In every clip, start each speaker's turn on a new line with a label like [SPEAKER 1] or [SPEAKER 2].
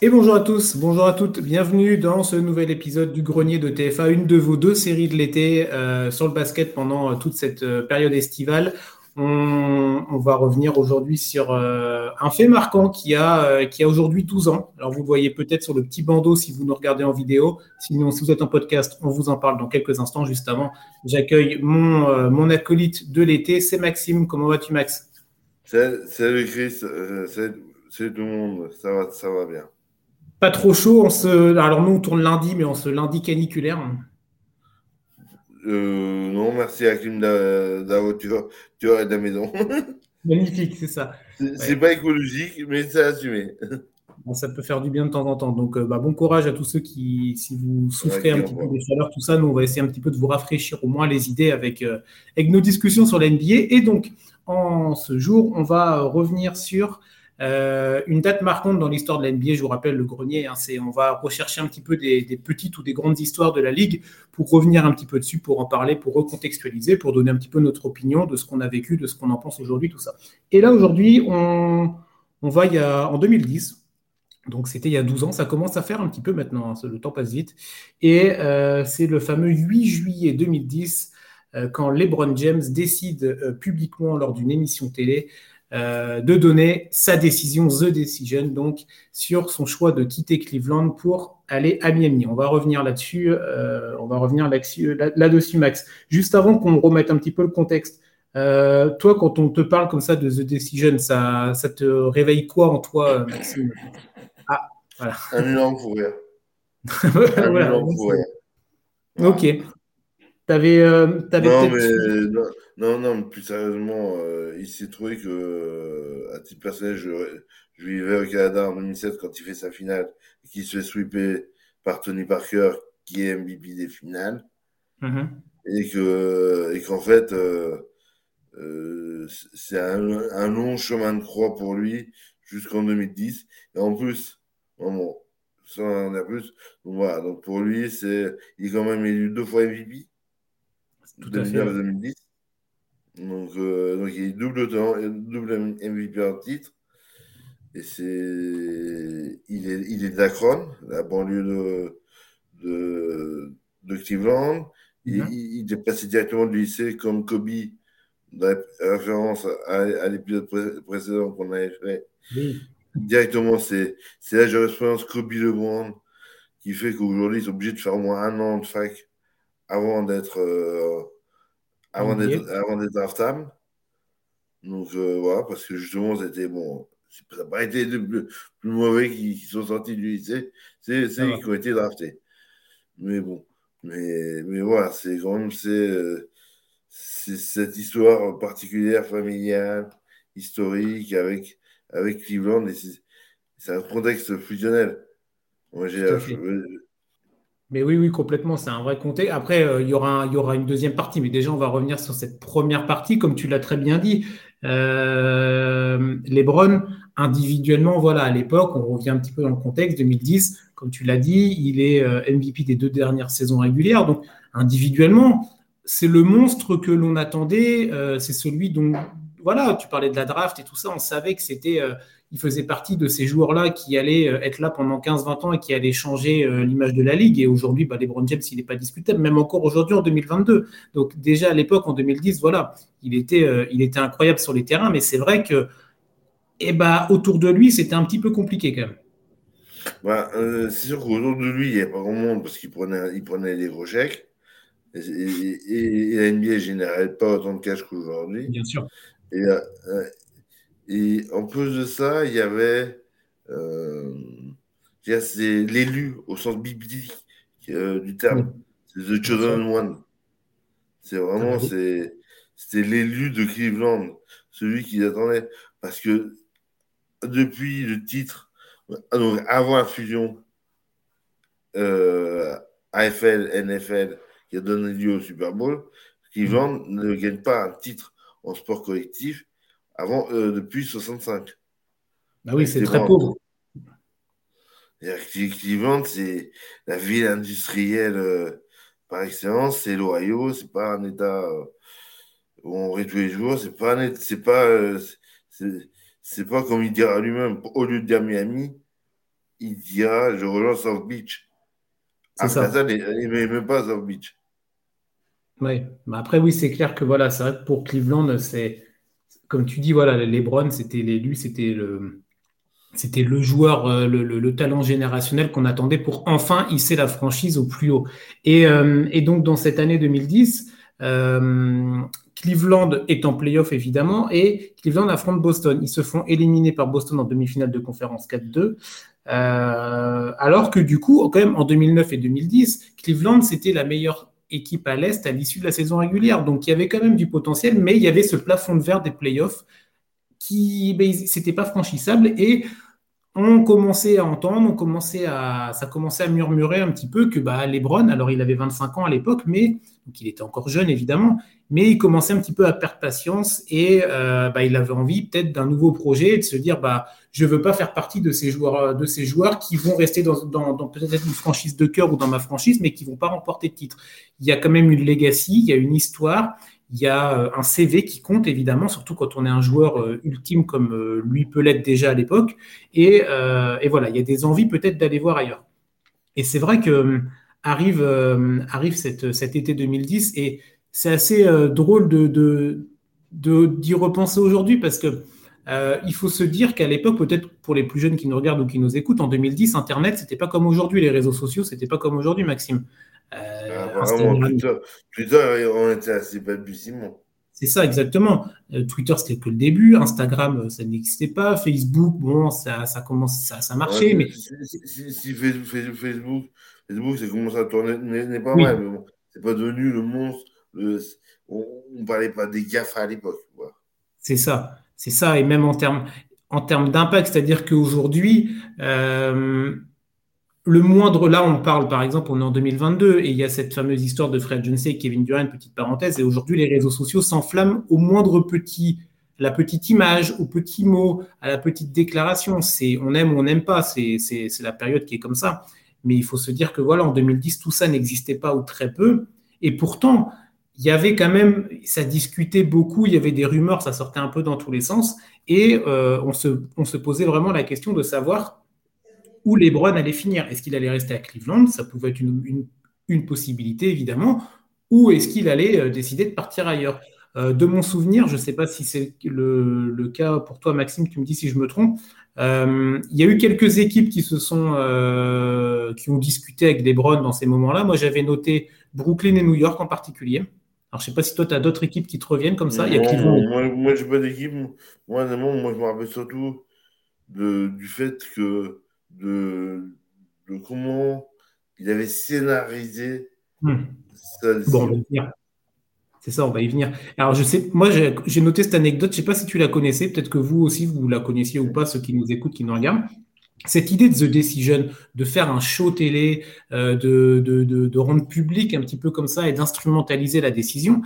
[SPEAKER 1] Et bonjour à tous, bonjour à toutes, bienvenue dans ce nouvel épisode du Grenier de TFA, une de vos deux séries de l'été euh, sur le basket pendant euh, toute cette euh, période estivale. On, va revenir aujourd'hui sur un fait marquant qui a, a aujourd'hui 12 ans. Alors vous le voyez peut-être sur le petit bandeau si vous nous regardez en vidéo. Sinon, si vous êtes en podcast, on vous en parle dans quelques instants. Juste avant, j'accueille mon, mon acolyte de l'été, c'est Maxime. Comment vas-tu Max?
[SPEAKER 2] Salut Chris, c'est tout le monde, ça va, ça va bien.
[SPEAKER 1] Pas trop chaud. On se... Alors nous, on tourne lundi, mais on se lundi caniculaire.
[SPEAKER 2] Euh, non, merci à Clim Dao, tu vois, de la maison.
[SPEAKER 1] Magnifique, c'est ça.
[SPEAKER 2] C'est pas écologique, mais c'est assumé.
[SPEAKER 1] ça peut faire du bien de temps en temps. Donc, euh, bah, bon courage à tous ceux qui, si vous souffrez un petit peu des chaleurs, tout ça, nous, on va essayer un petit peu de vous rafraîchir au moins les idées avec, euh, avec nos discussions sur la NBA. Et donc, en ce jour, on va revenir sur euh, une date marquante dans l'histoire de la NBA, je vous rappelle le grenier, hein, c'est on va rechercher un petit peu des, petites ou des grandes histoires de la ligue pour revenir un petit peu dessus, pour en parler, pour recontextualiser, pour donner un petit peu notre opinion de ce qu'on a vécu, de ce qu'on en pense aujourd'hui, tout ça. Et là aujourd'hui, on, va y a, en 2010. Donc c'était il y a 12 ans, ça commence à faire un petit peu maintenant, hein, le temps passe vite. Et euh, c'est le fameux 8 juillet 2010 euh, quand LeBron James décide publiquement lors d'une émission télé euh, de donner sa décision, The Decision, donc sur son choix de quitter Cleveland pour aller à Miami. On va revenir là-dessus, euh, on va revenir là-dessus, Max. Juste avant qu'on remette un petit peu le contexte, euh, toi, quand on te parle comme ça de The Decision, ça, ça te réveille quoi en toi, Maxime?
[SPEAKER 2] Ah, voilà. Un énorme rire. Un
[SPEAKER 1] énorme rire. Ok. T'avais,
[SPEAKER 2] non, mais, non, non, plus sérieusement, euh, il s'est trouvé que, euh, à titre personnel, je, je, vivais au Canada en 2007 quand il fait sa finale et qu'il se fait sweeper par Tony Parker, qui est MVP des finales. Mm-hmm. Et que, et qu'en fait, euh, c'est un, un, long chemin de croix pour lui jusqu'en 2010. Et en plus, bon, ça en a plus. Donc voilà, donc pour lui, c'est, il est quand même élu deux fois MVP tout 2010. Donc, euh, donc, il est double, temps, double MVP en titre. Et c'est. Il est, il est d'Akron, la banlieue de, de, de Cleveland. Il, mhm. il, est passé directement du lycée comme Kobe, dans la référence à, l'épisode précédent qu'on avait fait. Directement, c'est la jurisprudence Kobe LeBron qui fait qu'aujourd'hui, ils sont obligés de faire au moins un an de fac avant d'être euh, avant d'être avant d'être draftable. Donc euh, voilà, parce que justement, c'était bon. Ça n'a pas été les plus, mauvais qui, sont sortis du lycée, c'est ceux qui ont été draftés. Mais bon, mais, mais voilà, c'est quand même c'est cette histoire particulière, familiale, historique avec, avec Cleveland, et c'est un contexte fusionnel. Moi, j'ai
[SPEAKER 1] mais oui, oui, complètement, c'est un vrai comté. Après, euh, il, y aura une deuxième partie, mais déjà, on va revenir sur cette première partie, comme tu l'as très bien dit. Euh, Lebron, individuellement, voilà, à l'époque, on revient un petit peu dans le contexte, 2010, comme tu l'as dit, il est euh, MVP des deux dernières saisons régulières. Donc, individuellement, c'est le monstre que l'on attendait, euh, c'est celui dont, voilà, tu parlais de la draft et tout ça, on savait que c'était il faisait partie de ces joueurs-là qui allaient euh, être là pendant 15-20 ans et qui allaient changer euh, l'image de la ligue. Et aujourd'hui, bah, LeBron James, il n'est pas discutable, même encore aujourd'hui en 2022. Donc déjà à l'époque, en 2010, voilà, il était, euh, il était incroyable sur les terrains, mais c'est vrai que eh bah, autour de lui, c'était un petit peu compliqué quand même.
[SPEAKER 2] Bah, c'est sûr qu'autour de lui, il n'y avait pas grand monde parce qu'il prenait, il prenait des gros chèques. Et, et, la NBA ne générait pas autant de cash qu'aujourd'hui.
[SPEAKER 1] Bien sûr.
[SPEAKER 2] Et, et en plus de ça, il y avait euh, l'élu au sens biblique euh, du terme. C'est The Chosen One. C'est vraiment, ah c'était l'élu de Cleveland, celui qui attendait. Parce que depuis le titre, donc avant la fusion euh, AFL, NFL, qui a donné lieu au Super Bowl, Cleveland ne gagne pas un titre en sport collectif avant, euh, depuis 65.
[SPEAKER 1] Bah oui, c'est très pauvre.
[SPEAKER 2] Cleveland, c'est la ville industrielle euh, par excellence, c'est l'Ohio, c'est pas un État euh, où on rit tous les jours, c'est pas c'est pas c'est pas comme il dira lui-même, au lieu de dire Miami, il dira je rejoins South Beach. Après ça, ça il même pas South Beach.
[SPEAKER 1] Oui, mais après, oui, c'est clair que voilà, c'est vrai que pour Cleveland, c'est comme tu dis, voilà, LeBron, c'était l'élu, c'était le, c'était le joueur, euh, le, talent générationnel qu'on attendait pour enfin hisser la franchise au plus haut. Et, euh, donc, dans cette année 2010, euh, Cleveland est en playoff évidemment et Cleveland affronte Boston. Ils se font éliminer par Boston en demi-finale de conférence 4-2. alors que du coup, quand même, en 2009 et 2010, Cleveland, c'était la meilleure équipe à l'Est à l'issue de la saison régulière. Donc il y avait quand même du potentiel, mais il y avait ce plafond de verre des playoffs qui ben, c'était pas franchissable et on commençait à entendre, on commençait à, ça commençait à murmurer un petit peu que bah, Lebron, alors il avait 25 ans à l'époque, mais donc il était encore jeune évidemment, mais il commençait un petit peu à perdre patience et euh, bah, il avait envie peut-être d'un nouveau projet, de se dire bah je veux pas faire partie de ces joueurs, de ces joueurs qui vont rester dans, peut-être une franchise de cœur ou dans ma franchise, mais qui vont pas remporter de titre. Il y a quand même une legacy, il y a une histoire, il y a euh, un CV qui compte évidemment, surtout quand on est un joueur euh, ultime comme euh, lui peut l'être déjà à l'époque. Et, voilà, il y a des envies peut-être d'aller voir ailleurs. Et c'est vrai que arrive, arrive cet été 2010 et c'est assez drôle de, d'y repenser aujourd'hui parce que il faut se dire qu'à l'époque, peut-être pour les plus jeunes qui nous regardent ou qui nous écoutent, en 2010, Internet, c'était pas comme aujourd'hui, les réseaux sociaux, c'était pas comme aujourd'hui, Maxime.
[SPEAKER 2] Euh, ah, Twitter, on était assez balbutiement.
[SPEAKER 1] C'est ça, exactement. Euh, Twitter, c'était que le début. Instagram, euh, ça n'existait pas. Facebook, bon, ça, ça commence, ça, ça marchait. mais
[SPEAKER 2] si, Facebook, Facebook, ça commence à tourner, n'est pas mal. Mais bon, c'est pas devenu le monstre. on ne parlait pas des GAFA à l'époque.
[SPEAKER 1] C'est ça, c'est ça. Et même en termes d'impact, c'est-à-dire qu'aujourd'hui, euh, le moindre, là, on parle, par exemple, on est en 2022 et il y a cette fameuse histoire de Fred Jones et Kevin Durant, petite parenthèse, et aujourd'hui, les réseaux sociaux s'enflamment au moindre petit, la petite image, au petit mot, à la petite déclaration. C'est, on aime ou on n'aime pas, c'est la période qui est comme ça. Mais il faut se dire que voilà, en 2010, tout ça n'existait pas ou très peu. Et pourtant, il y avait quand même, ça discutait beaucoup, il y avait des rumeurs, ça sortait un peu dans tous les sens. Et euh, on, se, posait vraiment la question de savoir où LeBron allait finir. Est-ce qu'il allait rester à Cleveland? Ça pouvait être une, possibilité, évidemment. Ou est-ce qu'il allait euh, décider de partir ailleurs? Euh, De mon souvenir, je ne sais pas si c'est le, cas pour toi, Maxime, tu me dis si je me trompe. Il y a eu quelques équipes qui se sont qui ont discuté avec LeBron dans ces moments-là. Moi, j'avais noté Brooklyn et New York en particulier. Alors, je ne sais pas si toi, tu as d'autres équipes qui te reviennent comme ça.
[SPEAKER 2] moi, moi je n'ai pas d'équipe. Moi, moi, je me rappelle surtout du fait que de, comment il avait scénarisé
[SPEAKER 1] hmm. Bon, C'est ça, on va y venir. Alors, je sais, moi, j'ai noté cette anecdote, je ne sais pas si tu la connaissais, peut-être que vous aussi, vous la connaissiez ou pas, ceux qui nous écoutent, qui nous regardent. Cette idée de The Decision, de faire un show télé, euh, de, de, de, rendre public un petit peu comme ça et d'instrumentaliser la décision,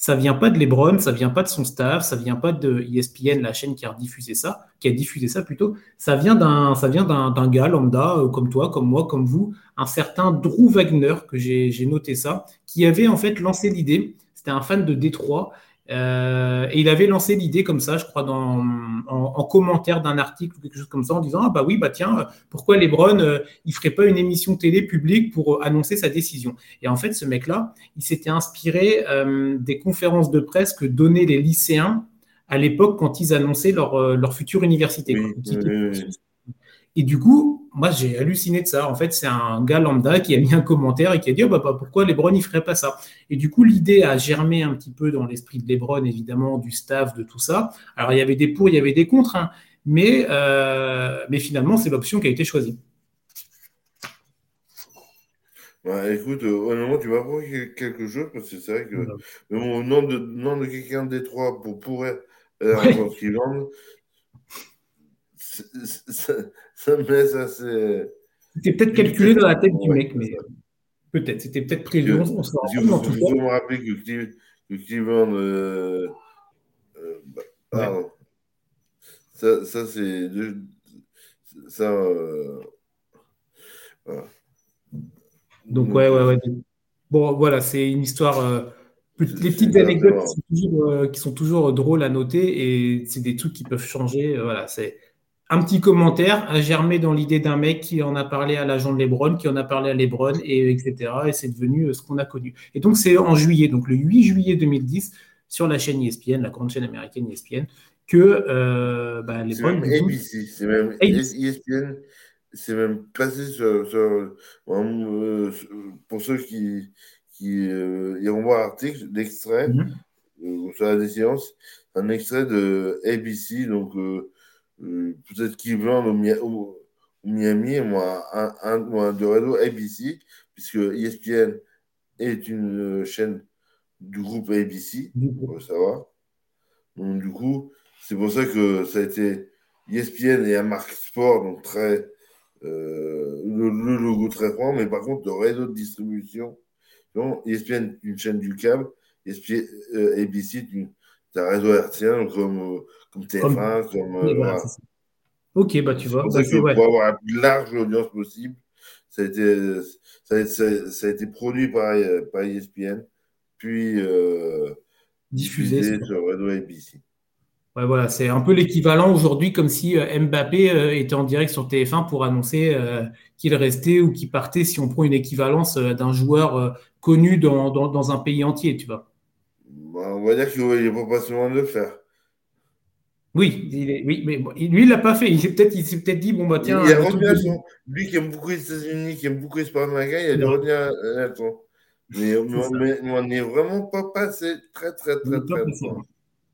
[SPEAKER 1] ça vient pas de LeBron, ça vient pas de son staff, ça vient pas de ESPN, la chaîne qui a diffusé ça, qui a diffusé ça plutôt. Ça vient d'un, ça vient d'un, gars lambda euh, comme toi, comme moi, comme vous, un certain Drew Wagner que j'ai, noté ça, qui avait en fait lancé l'idée. C'était un fan de Détroit euh, et il avait lancé l'idée comme ça, je crois, dans, en, commentaire d'un article ou quelque chose comme ça, en disant ah bah oui bah tiens pourquoi LeBron euh, il ferait pas une émission télé publique pour euh, annoncer sa décision? Et en fait ce mec-là, il s'était inspiré des conférences de presse que donnaient les lycéens à l'époque quand ils annonçaient leur, leur future université. Et du coup, moi, j'ai halluciné de ça. En fait, c'est un gars lambda qui a mis un commentaire et qui a dit oh, bah, bah, pourquoi Lebron ne ferait pas ça? Et du coup, l'idée a germé un petit peu dans l'esprit de Lebron, évidemment, du staff, de tout ça. Alors, il y avait des pour, il y avait des contre, hein. mais, euh, mais finalement, c'est l'option qui a été choisie.
[SPEAKER 2] Bah, écoute, euh, honnêtement, tu vas voir quelque chose parce que c'est vrai que le nom de, nom de quelqu'un des trois pour pourrait ouais ça, me laisse assez.
[SPEAKER 1] C'était peut-être calculé dans la tête du mec, mais peut-être. C'était peut-être prévu. On,
[SPEAKER 2] se rend compte. Faut me rappeler que Cleveland. Euh, euh, bah, pardon. Ça, ça c'est. Ça. Euh,
[SPEAKER 1] voilà. Donc, ouais, ouais, ouais. Bon, voilà, c'est une histoire. Euh, les petites anecdotes qui sont, toujours, qui sont, toujours, drôles à noter et c'est des trucs qui peuvent changer. Voilà, c'est un petit commentaire a germé dans l'idée d'un mec qui en a parlé à l'agent de Lebron, qui en a parlé à Lebron, et etc. Et c'est devenu ce qu'on a connu. Et donc, c'est en juillet, donc le 8 juillet 2010, sur la chaîne ESPN, la grande chaîne américaine ESPN, que euh, bah,
[SPEAKER 2] Lebron. C'est même ABC, c'est même ESPN, c'est même passé sur. sur euh, pour ceux qui, qui euh, iront voir l'article, l'extrait, mm sur la un extrait de ABC, donc peut-être Cleveland au, Miami, moi, un, un, de réseau ABC, puisque ESPN est une chaîne du groupe ABC, pour le savoir. Donc, du coup, c'est pour ça que ça a été ESPN et un marque sport, donc très. Euh, le, logo très franc, mais par contre, le réseau de distribution, donc, ESPN une chaîne du câble, ESPN, euh, ABC c'est un réseau hertzien, comme, comme TF1, comme.
[SPEAKER 1] ok, bah tu vois.
[SPEAKER 2] Que pour avoir la plus large audience possible, ça a été, ça a, ça a été produit par, par ESPN puis euh, diffusé, sur Radio ABC.
[SPEAKER 1] Ouais, voilà, c'est un peu l'équivalent aujourd'hui, comme si euh, Mbappé euh, était en direct sur TF1 pour annoncer qu'il restait ou qu'il partait, si on prend une équivalence d'un joueur connu dans, dans, un pays entier, tu vois.
[SPEAKER 2] Bah, on va dire qu'il n'est pas passé de le faire.
[SPEAKER 1] Oui, oui, mais lui, il l'a pas fait. Il s'est peut-être peut dit, bon, bah tiens.
[SPEAKER 2] Il a retenu Lui qui aime beaucoup les États-Unis, qui aime beaucoup l'espace américain, il a retenu à son. Mais, on n'est vraiment pas passé très, très, très, très,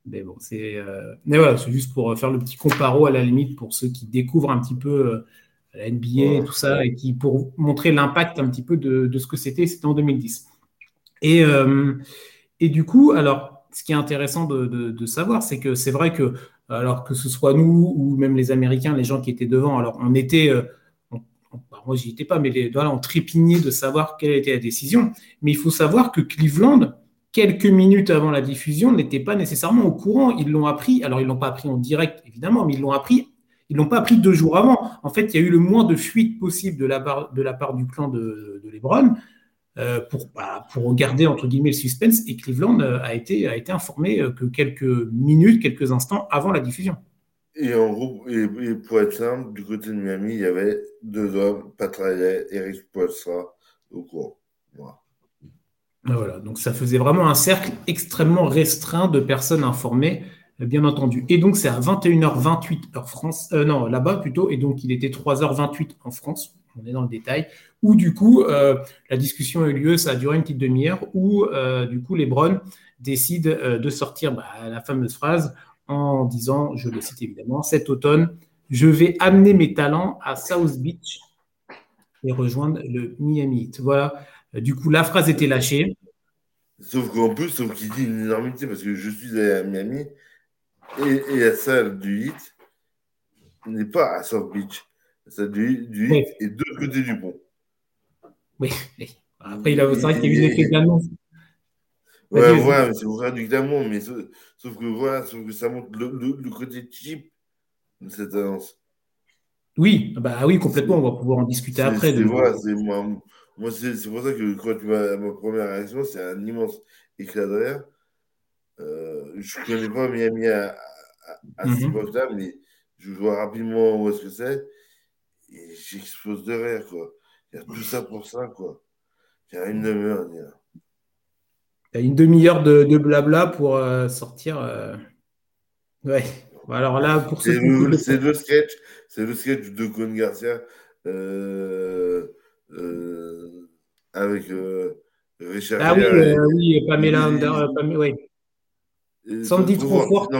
[SPEAKER 1] Mais bon, c'est euh, mais voilà, c'est juste pour faire le petit comparo à la limite pour ceux qui découvrent un petit peu euh, la NBA et tout ça, et qui pour montrer l'impact un petit peu de, de ce que c'était, c'était en 2010. Et, euh, et du coup, alors, ce qui est intéressant de, savoir, c'est que c'est vrai que, alors que ce soit nous ou même les Américains, les gens qui étaient devant, alors on était bah, moi j'y étais pas, mais les, voilà, on trépignait de savoir quelle était la décision. Mais il faut savoir que Cleveland, quelques minutes avant la diffusion, n'était pas nécessairement au courant. Ils l'ont appris, alors ils l'ont pas appris en direct évidemment, mais ils l'ont appris. Ils l'ont pas appris deux jours avant. En fait, il y a eu le moins de fuite possible de la part, du clan de, de LeBron euh, pour, bah, pour garder entre guillemets le suspense. Et Cleveland euh, a été, a été informé euh, que quelques minutes, quelques instants avant la diffusion.
[SPEAKER 2] Et en gros, et, pour être simple, du côté de Miami, il y avait deux hommes, Patrick et Eric Spoelstra au cours.
[SPEAKER 1] Voilà. donc ça faisait vraiment un cercle extrêmement restreint de personnes informées, bien entendu. Et donc c'est à 21h28 heure France, euh, non, là-bas plutôt, et donc il était 3h28 en France, on est dans le détail, où du coup euh, la discussion a eu lieu, ça a duré une petite demi-heure, où euh, du coup les Browns décident de sortir bah, la fameuse phrase en disant, je le cite évidemment, cet automne, je vais amener mes talents à South Beach et rejoindre le Miami Heat. Voilà, du coup, la phrase était lâchée.
[SPEAKER 2] Sauf qu'en plus, sauf qu'il dit une énormité parce que je suis à Miami et, la salle du Heat n'est pas à South Beach. Salle du, du Heat est de l'autre côté du pont.
[SPEAKER 1] Oui, Après, il a, c'est vrai qu'il y a eu effet d'annonce.
[SPEAKER 2] Ouais, ouais, c'est vrai du glamour, mais sauf, que voilà, sauf que ça montre le, côté cheap de cette annonce.
[SPEAKER 1] Oui, bah oui, complètement, on va pouvoir en discuter après.
[SPEAKER 2] C'est voilà, c'est moi, moi c'est pour ça que quand tu vas ma première réaction, c'est un immense éclat d'air. Euh, je ne connais pas Miami à, à, cette mhm. époque-là, mais je vois rapidement où est-ce que c'est. Et j'explose de rire, quoi. Il y a tout ça pour ça, quoi. Il y a une demi-heure,
[SPEAKER 1] une demi-heure de, blabla pour euh, sortir. Euh, ouais. Alors là, pour
[SPEAKER 2] C'est le, sketch, c'est le sketch de Con Garcia euh, avec Richard.
[SPEAKER 1] Ah oui, oui, Pamela Under, oui. Sandy trop fort.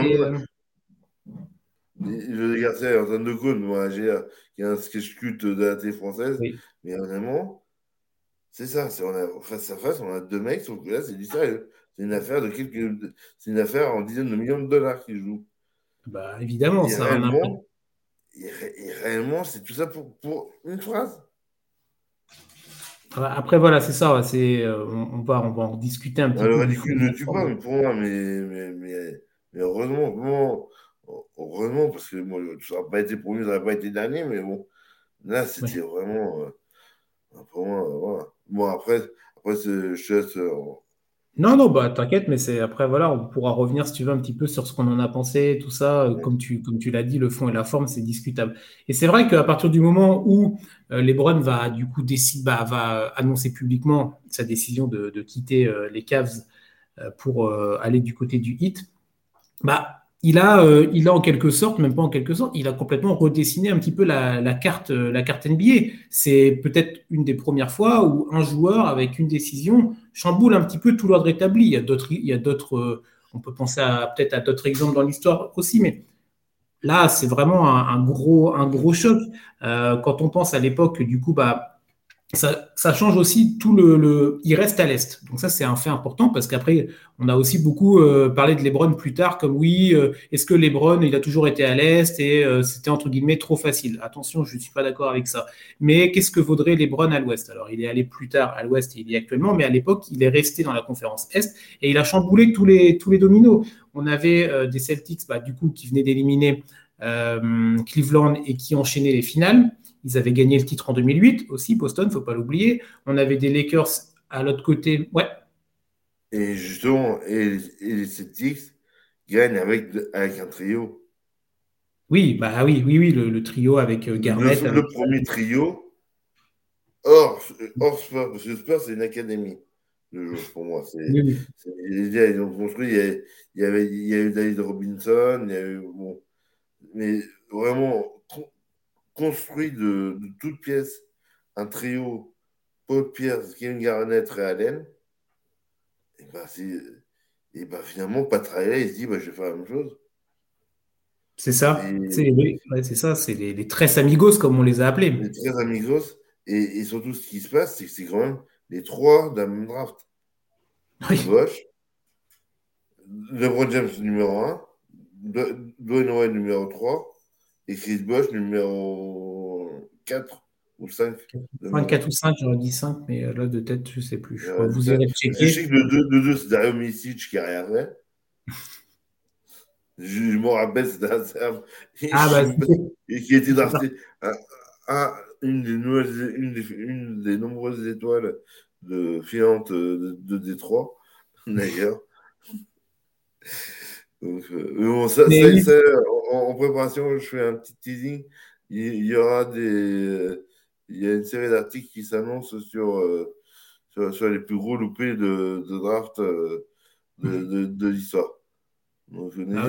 [SPEAKER 2] Le Garcia est en train de Con, moi, j'ai qui a un sketch culte de la télé française, mais vraiment c'est ça, c'est on a face à face, on a deux mecs, sauf que là, c'est du sérieux. C'est une affaire de quelques. C'est une affaire en dizaines de millions de dollars qu'ils jouent.
[SPEAKER 1] Bah évidemment, ça
[SPEAKER 2] réellement, et, réellement, c'est tout ça pour, pour une phrase.
[SPEAKER 1] Après, voilà, c'est ça. C'est, euh, on, va, on va en discuter un petit
[SPEAKER 2] Alors, peu. Alors, ridicule ne tue pas, mais pour moi, mais, mais, mais, mais heureusement, heureusement, parce que moi, ça n'a pas été promis, ça n'a pas été dernier, mais bon, là, c'était vraiment. Euh, pour moi, voilà. Bon, après, après je te laisse euh,
[SPEAKER 1] Non, non, bah t'inquiète, mais c'est après voilà, on pourra revenir si tu veux un petit peu sur ce qu'on en a pensé, tout ça. Comme tu, comme tu l'as dit, le fond et la forme, c'est discutable. Et c'est vrai qu'à partir du moment où euh, LeBron va du coup décider, bah, va annoncer publiquement sa décision de, quitter euh, les Cavs euh, pour aller du côté du Heat, bah il a, euh, il a en quelque sorte, même pas en quelque sorte, il a complètement redessiné un petit peu la, carte, euh, la carte NBA. C'est peut-être une des premières fois où un joueur, avec une décision, chamboule un petit peu tout l'ordre établi. Il y a d'autres, euh, on peut penser peut-être à d'autres exemples dans l'histoire aussi, mais là, c'est vraiment un, gros, un gros choc. quand on pense à l'époque, du coup, bah, ça, change aussi tout le, Il reste à l'Est. Donc ça, c'est un fait important parce qu'après, on a aussi beaucoup euh, parlé de Lebron plus tard, comme oui, euh, est-ce que Lebron, il a toujours été à l'Est et euh, c'était entre guillemets trop facile? Attention, je ne suis pas d'accord avec ça. Mais qu'est-ce que vaudrait Lebron à l'Ouest? Alors, il est allé plus tard à l'Ouest, il y est actuellement, mais à l'époque, il est resté dans la conférence Est et il a chamboulé tous les, tous les dominos. On avait des Celtics, bah, du coup, qui venaient d'éliminer Cleveland et qui enchaînaient les finales. Ils avaient gagné le titre en 2008 aussi, Boston, faut pas l'oublier. On avait des Lakers à l'autre côté. Ouais.
[SPEAKER 2] Et justement, et, les Celtics gagnent avec, avec un trio.
[SPEAKER 1] Oui, bah oui, oui, oui, le, trio avec euh, Garnett.
[SPEAKER 2] Le, premier trio, hors, hors sport, parce que sport, c'est une académie, le jeu, pour moi. C'est, ils ont construit, il y, avait, il y a eu David Robinson, il y a eu, bon, mais vraiment, construit de, toutes pièces un trio Paul Pierce, Kevin Garnett, Ray Allen, et ben, et ben finalement, Pat Riley, il se dit bah, je vais faire la même chose.
[SPEAKER 1] C'est ça, c'est ça, c'est les, les tres amigos comme on les a appelés.
[SPEAKER 2] Les tres amigos, et, surtout ce qui se passe, c'est que c'est quand même les trois d'un même draft. Oui. Bosch, LeBron James numéro 1, Dwayne Wade numéro 3, et Chris Bosch, numéro 4 ou 5.
[SPEAKER 1] 4 ou 5, j'aurais dit 5, mais euh, là, de tête, je ne sais plus. Euh, vous irez checker.
[SPEAKER 2] Je sais que le 2, c'est Dario Misic qui a rien fait. je, me rappelle, c'était un serve. Ah, bah, et qui était drafté à, une, des nouvelles, une, des, une des nombreuses étoiles de filantes de, de Détroit, d'ailleurs. Donc, euh, ça, ça, ça, en, préparation, je fais un petit teasing. Il, y aura des. Il y a une série d'articles qui s'annoncent sur, euh, sur, les plus gros loupés de, de draft euh, de, de, l'histoire.
[SPEAKER 1] Donc, ah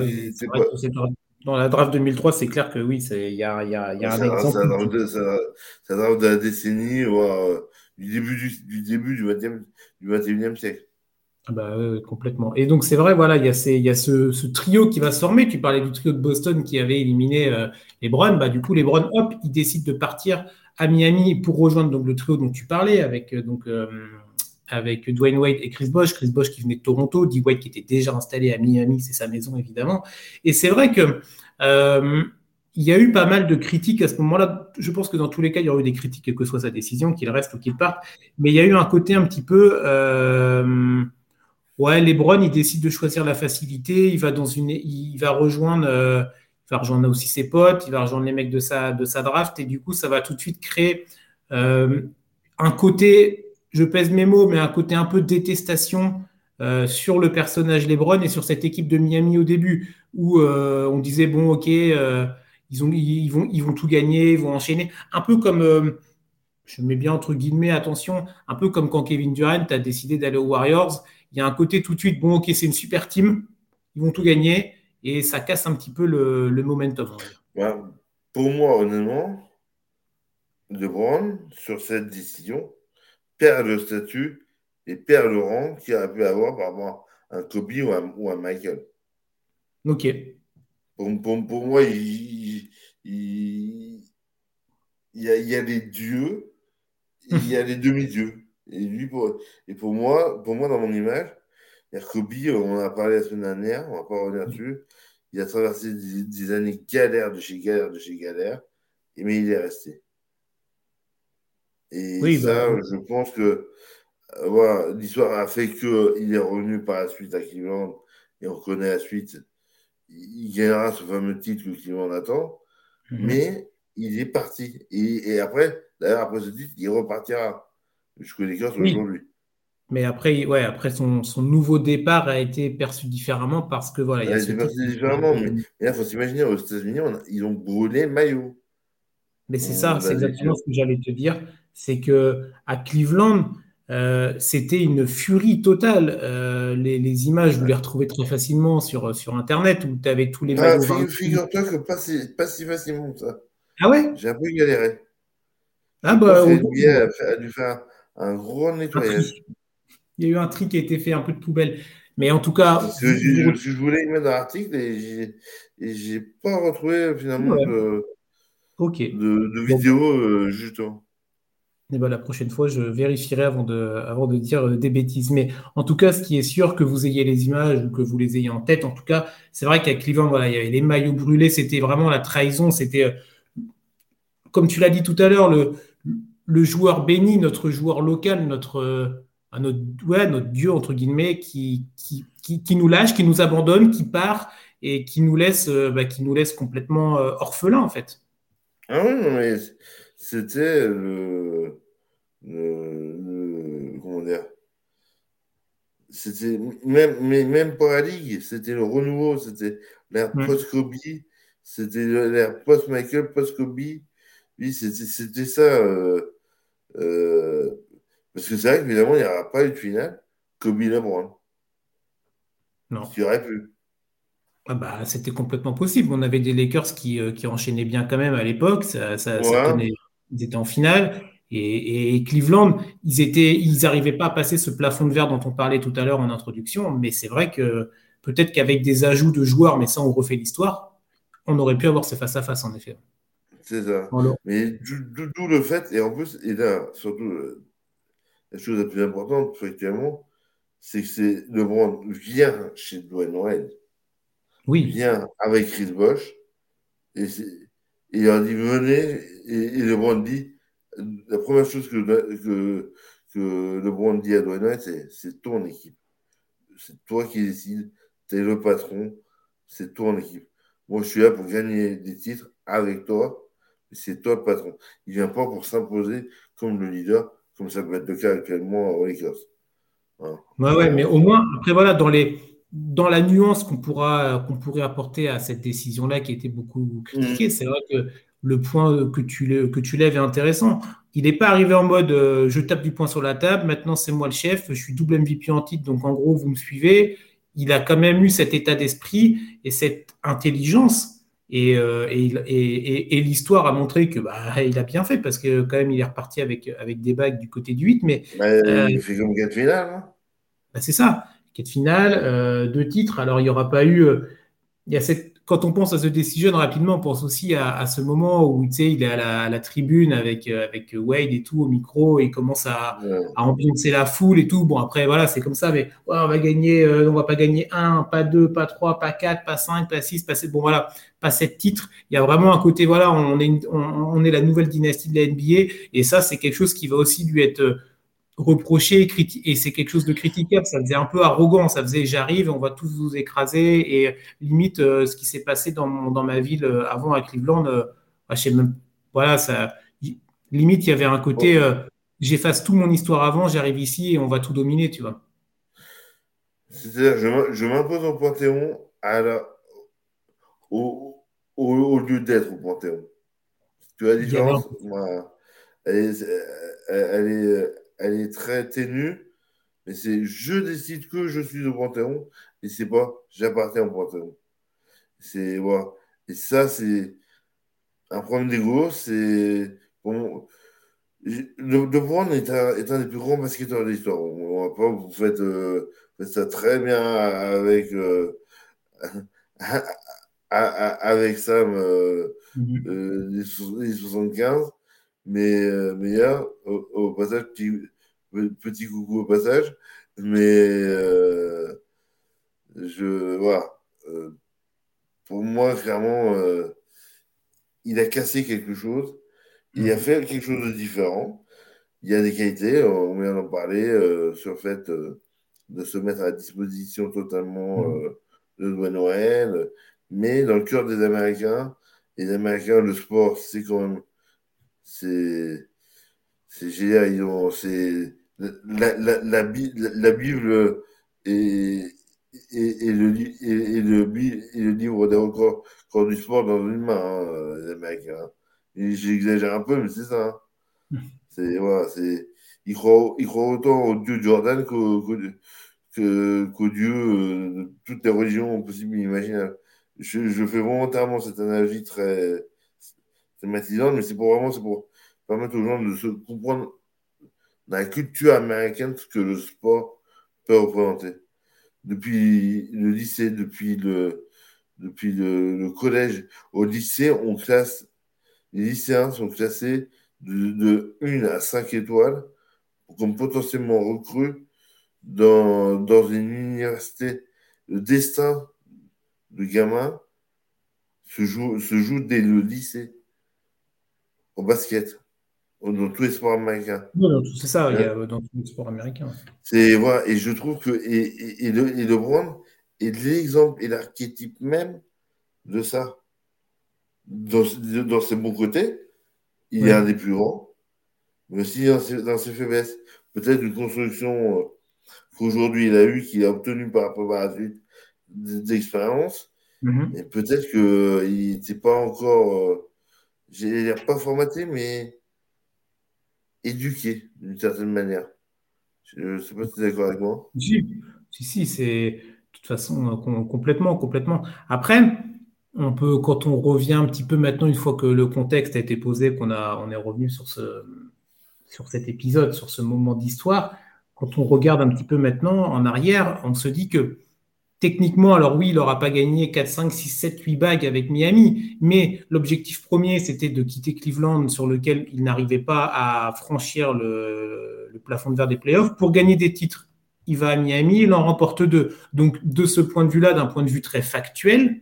[SPEAKER 1] Dans la draft 2003, c'est clair que oui, il y a, y a, y a un exemple.
[SPEAKER 2] C'est un draft de la décennie, voire du début du, du début du 20 du 21e siècle.
[SPEAKER 1] Ah bah, complètement. Et donc, c'est vrai, voilà, il y a, ce, trio qui va se former. Tu parlais du trio de Boston qui avait éliminé euh, les Browns. Bah, du coup, les Browns, hop, ils décident de partir à Miami pour rejoindre donc, le trio dont tu parlais avec, euh, donc, euh, avec Dwayne Wade et Chris Bosh. Chris Bosh qui venait de Toronto, D. Wade qui était déjà installé à Miami, c'est sa maison évidemment. Et c'est vrai que il y a eu pas mal de critiques à ce moment-là. Je pense que dans tous les cas, il y aurait eu des critiques, quelle que soit sa décision, qu'il reste ou qu'il parte. Mais il y a eu un côté un petit peu Ouais, Lebron, il décide de choisir la facilité. Il va dans une, il va rejoindre, euh, il va rejoindre aussi ses potes. Il va rejoindre les mecs de sa, de sa draft et du coup, ça va tout de suite créer euh, un côté, je pèse mes mots, mais un côté un peu de détestation euh, sur le personnage Lebron et sur cette équipe de Miami au début où on disait bon, ok, ils ont, ils vont, ils vont tout gagner, ils vont enchaîner, un peu comme je mets bien entre guillemets, attention, un peu comme quand Kevin Durant a décidé d'aller aux Warriors il y a un côté tout de suite, bon, ok, c'est une super team, ils vont tout gagner, et ça casse un petit peu le, momentum.
[SPEAKER 2] pour moi, honnêtement, LeBron, sur cette décision, perd le statut et perd le rang qu'il aurait pu avoir par rapport à un Kobe ou un, Michael.
[SPEAKER 1] Ok.
[SPEAKER 2] Pour, moi, il, il, y a, il y a les dieux, il y a les demi-dieux. Et lui, pour, et pour moi, pour moi, dans mon image, Kobe, on en a parlé la semaine dernière, on va pas revenir dessus. Il a traversé des, années galères de chez galère de chez galère, mais il est resté. Et oui, ça, bah, je pense que euh, voilà, l'histoire a fait qu'il est revenu par la suite à Cleveland, et on connaît la suite. Il gagnera ce fameux titre que Cleveland attend, mhm. mais il est parti. Et, et après, d'ailleurs, après ce titre, il repartira. Je connais les oui. aujourd'hui.
[SPEAKER 1] Mais après, ouais, après son, son, nouveau départ a été perçu différemment parce que voilà.
[SPEAKER 2] Il, a été perçu différemment, mais il faut s'imaginer, aux États-Unis, ils ont brûlé maillot.
[SPEAKER 1] Mais c'est ça, c'est exactement ce que j'allais te dire. C'est que à Cleveland, euh, c'était une furie totale. Euh, les, les, images, vous les retrouvez très facilement sur, sur Internet où tu avais tous les
[SPEAKER 2] ah, Figure-toi que pas si, pas si facilement ça.
[SPEAKER 1] Ah ouais?
[SPEAKER 2] J'ai un peu galéré.
[SPEAKER 1] Ah bah.
[SPEAKER 2] a dû faire un gros nettoyage.
[SPEAKER 1] Il y a eu un tri qui a été fait, un peu de poubelle. Mais en tout cas.
[SPEAKER 2] je, je, voulais y mettre dans l'article et j'ai pas retrouvé finalement de, de, vidéo euh, justement.
[SPEAKER 1] Et ben, la prochaine fois, je vérifierai avant de, avant de dire euh, des bêtises. Mais en tout cas, ce qui est sûr, que vous ayez les images ou que vous les ayez en tête, en tout cas, c'est vrai qu'à Cleveland, voilà, il y avait les maillots brûlés, c'était vraiment la trahison. C'était, euh, comme tu l'as dit tout à l'heure, le, le joueur béni, notre joueur local, notre, notre, ouais, notre Dieu, entre guillemets, qui, qui, qui, nous lâche, qui nous abandonne, qui part et qui nous laisse, euh, bah, qui nous laisse complètement euh, orphelins, en fait.
[SPEAKER 2] Ah oui, mais c'était le, le, Comment dire C'était même, mais même pour la Ligue, c'était le renouveau, c'était l'ère post-Kobe, c'était l'ère post-Michael, post-Kobe. Oui, c'était ça. Euh, euh parce que c'est vrai qu'évidemment, il n'y aura pas eu de finale Kobe LeBron.
[SPEAKER 1] Non.
[SPEAKER 2] Ce qui aurait pu.
[SPEAKER 1] Ah bah, c'était complètement possible. On avait des Lakers qui, euh, qui enchaînaient bien quand même à l'époque. Ça, ça, ils étaient en finale. Et, Cleveland, ils étaient, ils n'arrivaient pas à passer ce plafond de verre dont on parlait tout à l'heure en introduction. Mais c'est vrai que peut-être qu'avec des ajouts de joueurs, mais ça, on refait l'histoire, on aurait pu avoir ce face-à-face, en effet.
[SPEAKER 2] C'est ça. Mais d'où le fait, et en plus, et là, surtout, la chose la plus importante, actuellement, c'est que c'est LeBron vient chez Dwayne Wade.
[SPEAKER 1] Oui.
[SPEAKER 2] Vient avec Chris Bosch. Et, il leur dit venez. Et, LeBron dit la première chose que, que, que LeBron dit à Dwayne Wade, c'est c'est ton équipe. C'est toi qui décides. Tu es le patron. C'est ton équipe. Moi, je suis là pour gagner des titres avec toi. C'est toi le patron. Il vient pas pour s'imposer comme le leader comme ça peut être le cas actuellement aux Lakers.
[SPEAKER 1] Hein. Ouais, ouais, mais au moins, après, voilà, dans, les, dans la nuance qu'on pourra, qu'on pourrait apporter à cette décision-là qui a été beaucoup critiquée, mm. c'est vrai que le point que tu, que tu lèves est intéressant. Il n'est pas arrivé en mode euh, je tape du poing sur la table, maintenant c'est moi le chef, je suis double MVP en titre, donc en gros, vous me suivez. Il a quand même eu cet état d'esprit et cette intelligence euh, et, et, et, l'histoire a montré que bah, il a bien fait parce que quand même il est reparti avec, avec des bagues du côté du 8. Mais,
[SPEAKER 2] bah, euh, il fait comme quête finale. Hein.
[SPEAKER 1] Bah, c'est ça, quête finale, euh, deux titres. Alors il n'y aura pas eu. il y a cette quand on pense à ce Decision, rapidement, on pense aussi à, ce moment où il est à la, tribune avec, euh, avec Wade et tout au micro et il commence à, ambiancer la foule et tout. Bon, après, voilà, c'est comme ça, mais on va gagner, euh, on va pas gagner un, pas deux, pas trois, pas quatre, pas cinq, pas six, pas sept. Bon, voilà, pas sept titres. Il y a vraiment un côté, voilà, on est, on est la nouvelle dynastie de la NBA et ça, c'est quelque chose qui va aussi lui être reprocher et c'est quelque chose de critiquable. Ça faisait un peu arrogant. Ça faisait j'arrive, on va tous vous écraser. Et limite, euh, ce qui s'est passé dans, dans, ma ville euh, avant à Cleveland, euh, bah, je sais même, voilà, ça, limite, il y avait un côté j'efface tout mon histoire avant, j'arrive ici et on va tout dominer, tu vois.
[SPEAKER 2] C'est-à-dire, je m'impose au Panthéon à au, au, lieu d'être au Panthéon. Tu vois la différence elle, elle est elle est très ténue, mais c'est je décide que je suis au Panthéon, et c'est pas j'appartiens au Panthéon. C'est, voilà. Et ça, c'est un problème d'ego, c'est. Bon, LeBron est un, est un des plus grands basketteurs de l'histoire. On va pas vous faites, euh, ça très bien avec euh, avec Sam euh, mm-hmm. euh les, 75 mais euh, meilleur au, passage, petit, petit coucou au passage, mais euh, je voilà. Euh, pour moi, clairement, il a cassé quelque chose. Il a mhm. fait quelque chose de différent. Il y a des qualités, on vient d'en parler, sur le fait de se mettre à disposition totalement mhm. de Noël. Mais dans le cœur des Américains, les Américains, le sport, c'est quand même c'est c'est génial. C'est la, la, la, Bible et, et, le, et, le, et le livre des records, du sport dans une main, hein, les mecs. Hein. J'exagère un peu, mais c'est ça. Hein. C'est, voilà, c'est, ils, croient, ils croient autant au dieu Jordan qu'au, qu'au dieu euh, de toutes les religions possibles et imaginables. Je, je fais volontairement cette analogie très thématisante, mais c'est pour vraiment c'est pour permettre aux gens de se comprendre dans la culture américaine ce que le sport peut représenter. Depuis le lycée, depuis le, depuis le, collège au lycée, on classe, les lycéens sont classés de, de 1 à 5 étoiles comme potentiellement recrues dans, dans une université. Le destin du gamin se joue, se joue dès le lycée au basket dans tous les sports américains.
[SPEAKER 1] c'est ça, il y a dans tous les sports américains.
[SPEAKER 2] C'est, voilà, et je trouve que et, et, le, et LeBron est l'exemple et l'archétype même de ça. Dans, dans ses bons côtés, il est un des plus grands, mais aussi dans ses, dans ses faiblesses. Peut-être une construction euh, qu'aujourd'hui il a eu, qu'il a obtenue par rapport à la suite d'expérience, mm-hmm. et peut-être qu'il n'était pas encore, euh, j'ai pas formaté, mais éduqué d'une certaine manière. Je ne sais pas si tu es d'accord avec moi.
[SPEAKER 1] Si, si, c'est de toute façon euh, complètement, complètement. Après, on peut, quand on revient un petit peu maintenant, une fois que le contexte a été posé, qu'on a, on est revenu sur, ce, sur cet épisode, sur ce moment d'histoire, quand on regarde un petit peu maintenant en arrière, on se dit que Techniquement, alors oui, il n'aura pas gagné 4, 5, 6, 7, 8 bagues avec Miami, mais l'objectif premier, c'était de quitter Cleveland sur lequel il n'arrivait pas à franchir le, plafond de verre des playoffs pour gagner des titres. Il va à Miami, il en remporte deux. Donc, de ce point de vue-là, d'un point de vue très factuel,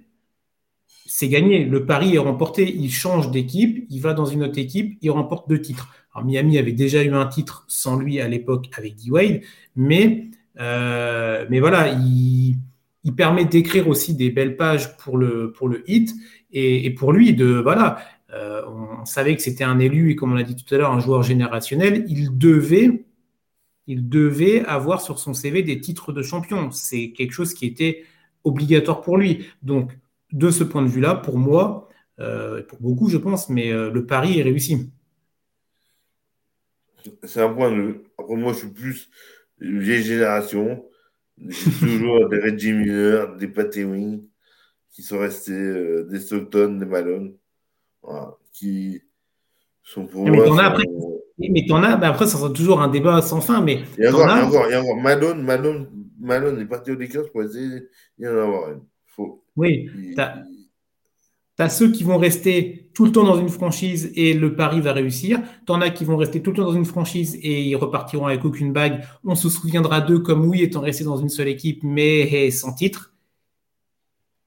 [SPEAKER 1] c'est gagné. Le pari est remporté. Il change d'équipe, il va dans une autre équipe, il remporte deux titres. Miami avait déjà eu un titre sans lui à l'époque avec D-Wade, mais, euh, mais voilà, il il permet d'écrire aussi des belles pages pour le, pour le hit et, pour lui de voilà. Euh, on savait que c'était un élu et comme on l'a dit tout à l'heure, un joueur générationnel. Il devait, il devait avoir sur son CV des titres de champion. C'est quelque chose qui était obligatoire pour lui. Donc, de ce point de vue-là, pour moi, euh, pour beaucoup, je pense, mais euh, le pari est réussi.
[SPEAKER 2] C'est un point de moi, je suis plus vieille génération. Toujours des Reggie Miller, des Pat Ewing qui sont restés, euh, des Stockton, des Malone, voilà, qui sont pour
[SPEAKER 1] mais moi. après, mais t'en as, mais après, ça sera toujours un débat sans fin. Mais
[SPEAKER 2] il y a encore, il y a encore, encore Malone, Malone, Malone est parti aux Lakers pour essayer d'y en avoir une. Faut,
[SPEAKER 1] oui, tu ceux qui vont rester tout le temps dans une franchise et le pari va réussir. Tu en as qui vont rester tout le temps dans une franchise et ils repartiront avec aucune bague. On se souviendra d'eux comme oui, étant restés dans une seule équipe, mais sans titre.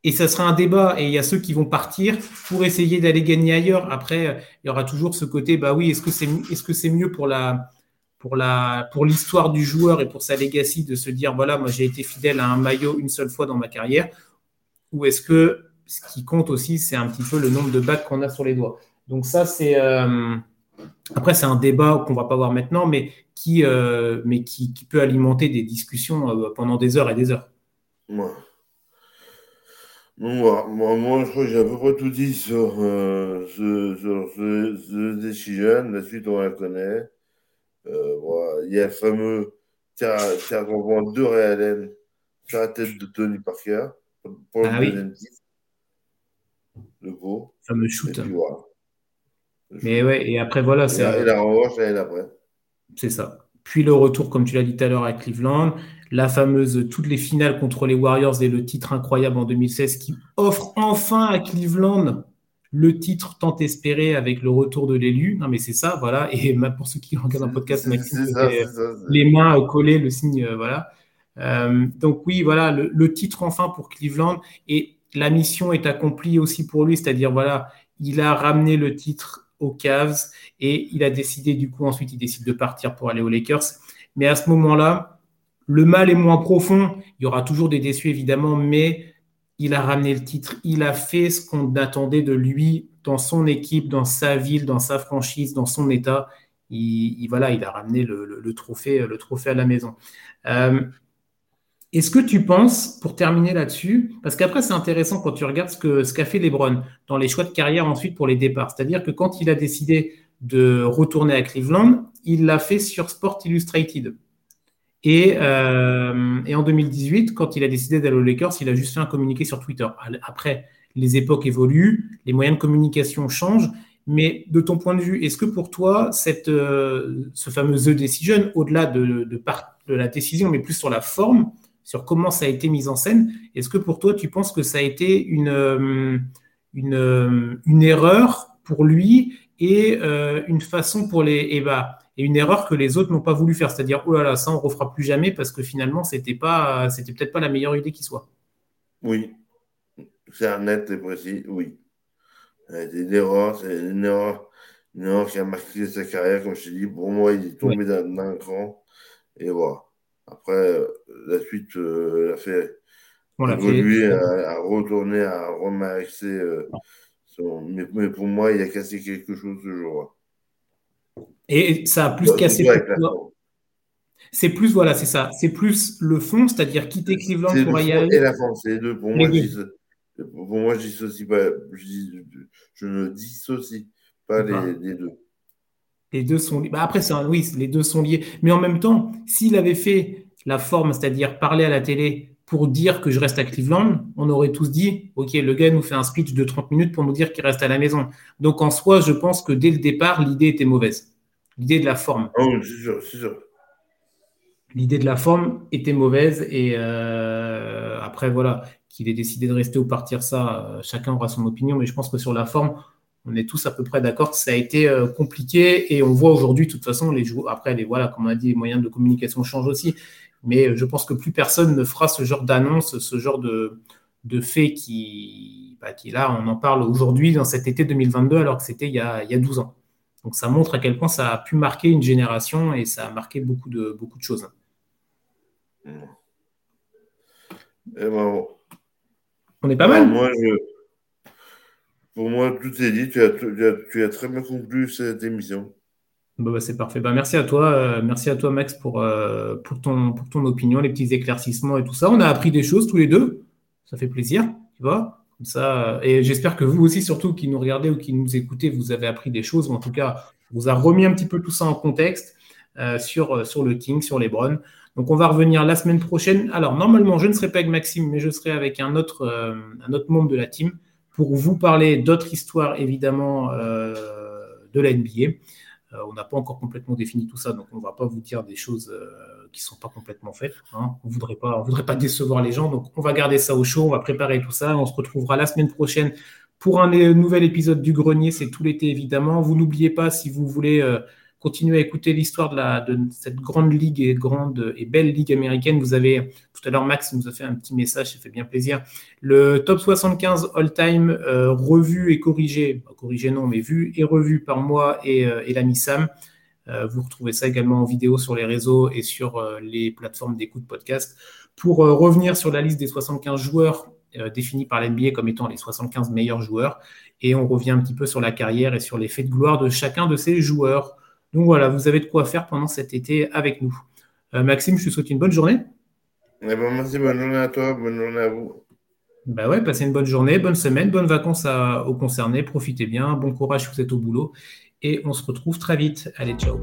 [SPEAKER 1] Et ça sera un débat. Et il y a ceux qui vont partir pour essayer d'aller gagner ailleurs. Après, il y aura toujours ce côté, bah oui, est-ce que c'est est -ce c'est mieux pour la pour la pour l'histoire du joueur et pour sa legacy de se dire voilà, moi j'ai été fidèle à un maillot une seule fois dans ma carrière, ou est-ce que ce qui compte aussi, c'est un petit peu le nombre de bacs qu'on a sur les doigts. Donc ça, c'est euh, après c'est un débat qu'on va pas voir maintenant, mais qui, euh, mais qui, peut alimenter des discussions euh, pendant des heures et des heures.
[SPEAKER 2] Moi, moi, moi, je crois que j'ai à peu près tout dit sur, ce, sur ce, Decision. La suite, on la connaît. Il y a le fameux qui a deux réels sur la tête de Tony Parker
[SPEAKER 1] pour le ah, deuxième
[SPEAKER 2] le gros.
[SPEAKER 1] Fameux shoot. Mais ouais, et après, voilà.
[SPEAKER 2] c'est la revanche l'année après.
[SPEAKER 1] C'est ça. Puis le retour, comme tu l'as dit tout à l'heure, à Cleveland. La fameuse, toutes les finales contre les Warriors et le titre incroyable en 2016 qui offre enfin à Cleveland le titre tant espéré avec le retour de l'élu. Non, mais c'est ça, voilà. Et pour ceux qui regardent un podcast, Maxime, les mains collées, le signe, euh, voilà. Euh, donc oui, voilà, le, le, titre enfin pour Cleveland. Et la mission est accomplie aussi pour lui, c'est-à-dire voilà, il a ramené le titre aux Cavs et il a décidé du coup ensuite il décide de partir pour aller aux Lakers. Mais à ce moment-là, le mal est moins profond. Il y aura toujours des déçus évidemment, mais il a ramené le titre. Il a fait ce qu'on attendait de lui dans son équipe, dans sa ville, dans sa franchise, dans son état. il, voilà, il a ramené le, trophée, le trophée à la maison. Euh, est-ce que tu penses, pour terminer là-dessus, parce qu'après c'est intéressant quand tu regardes ce qu'a fait Lebron dans les choix de carrière ensuite pour les départs, c'est-à-dire que quand il a décidé de retourner à Cleveland, il l'a fait sur Sport Illustrated. Et, euh, en 2018, quand il a décidé d'aller aux Lakers, il a juste fait un communiqué sur Twitter. Après, les époques évoluent, les moyens de communication changent, mais de ton point de vue, est-ce que pour toi, cette, euh, ce fameux The Decision, au-delà de, de, de, la décision, mais plus sur la forme, sur comment ça a été mis en scène, est-ce que pour toi, tu penses que ça a été une, euh, une, une erreur pour lui et une façon pour les... Eh ben, et une erreur que les autres n'ont pas voulu faire, c'est-à-dire oh là là, ça on refera plus jamais parce que finalement c'était pas, c'était peut-être pas la meilleure idée qui soit.
[SPEAKER 2] Oui, c'est net et précis, oui. C'est une erreur, c'est une erreur, une erreur qui a marqué sa carrière, comme je t'ai dit. Pour moi, il est tombé dans, un cran et voilà. Après, la suite euh, l'a fait évoluer, à, retourner, à remarquer. Euh, mais, mais, pour moi, il a cassé quelque chose ce jour-là.
[SPEAKER 1] Et ça a plus cassé. C'est plus, voilà, c'est ça. C'est plus le fond, c'est-à-dire quitter Cleveland pour y aller.
[SPEAKER 2] Et la forme, c'est les deux. Pour, moi, Je pour moi, je dissocie pas. Je, je, ne dissocie pas les, les, deux.
[SPEAKER 1] Les deux sont liés. Bah après, c'est oui, les deux sont liés. Mais en même temps, s'il avait fait la forme, c'est-à-dire parler à la télé pour dire que je reste à Cleveland, on aurait tous dit, OK, le gars nous fait un speech de 30 minutes pour nous dire qu'il reste à la maison. Donc en soi, je pense que dès le départ, l'idée était mauvaise l'idée de la forme.
[SPEAKER 2] Oh, sûr, sûr.
[SPEAKER 1] L'idée de la forme était mauvaise et euh, après, voilà, qu'il ait décidé de rester ou partir, ça, euh, chacun aura son opinion, mais je pense que sur la forme, on est tous à peu près d'accord que ça a été euh, compliqué et on voit aujourd'hui, de toute façon, les joueurs, après, les, voilà, comme on a dit, les moyens de communication changent aussi, mais je pense que plus personne ne fera ce genre d'annonce, ce genre de, de fait qui, bah, qui là, on en parle aujourd'hui dans cet été 2022 alors que c'était il, il, y a 12 ans. Donc ça montre à quel point ça a pu marquer une génération et ça a marqué beaucoup de, beaucoup de choses.
[SPEAKER 2] Et eh ben,
[SPEAKER 1] On est pas mal.
[SPEAKER 2] Pour moi, tout est dit. Tu as, très bien conclu cette émission.
[SPEAKER 1] Bah, c'est parfait. Bah, merci à toi, euh, merci à toi Max pour, euh, pour, ton, opinion, les petits éclaircissements et tout ça. On a appris des choses tous les deux. Ça fait plaisir, tu vois ça, et j'espère que vous aussi, surtout qui nous regardez ou qui nous écoutez, vous avez appris des choses, en tout cas, vous a remis un petit peu tout ça en contexte euh, sur, euh, le King, sur les Browns. Donc, on va revenir la semaine prochaine. Alors, normalement, je ne serai pas avec Maxime, mais je serai avec euh, un autre membre de la team pour vous parler d'autres histoires, évidemment, de la NBA. on n'a pas encore complètement défini tout ça, donc on ne va pas vous dire des choses qui sont pas complètement faites. Hein. On on voudrait pas décevoir les gens, donc on va garder ça au chaud, on va préparer tout ça. On se retrouvera la semaine prochaine pour un nouvel épisode du Grenier. C'est tout l'été évidemment. Vous n'oubliez pas si vous voulez euh, continuer à écouter l'histoire de, cette grande ligue et grande et belle ligue américaine. Vous avez tout à l'heure Max nous a fait un petit message, ça fait bien plaisir. Le top 75 all-time euh, revu et corrigé, corrigé non, mais vu et revu par moi et, euh, l'ami Sam. Euh, vous retrouvez ça également en vidéo sur les réseaux et sur les plateformes d'écoute podcast. Pour revenir sur la liste des 75 joueurs définis par l'NBA comme étant les 75 meilleurs joueurs, et on revient un petit peu sur la carrière et sur les faits de gloire de chacun de ces joueurs. Donc voilà, vous avez de quoi faire pendant cet été avec nous. Maxime, je te souhaite une bonne journée.
[SPEAKER 2] Eh ben, merci, bonne journée à toi, bonne journée à vous.
[SPEAKER 1] Bah ouais, passez une bonne journée, bonne semaine, bonnes vacances aux concernés, profitez bien, bon courage si vous êtes au boulot et on se retrouve très vite. Allez, ciao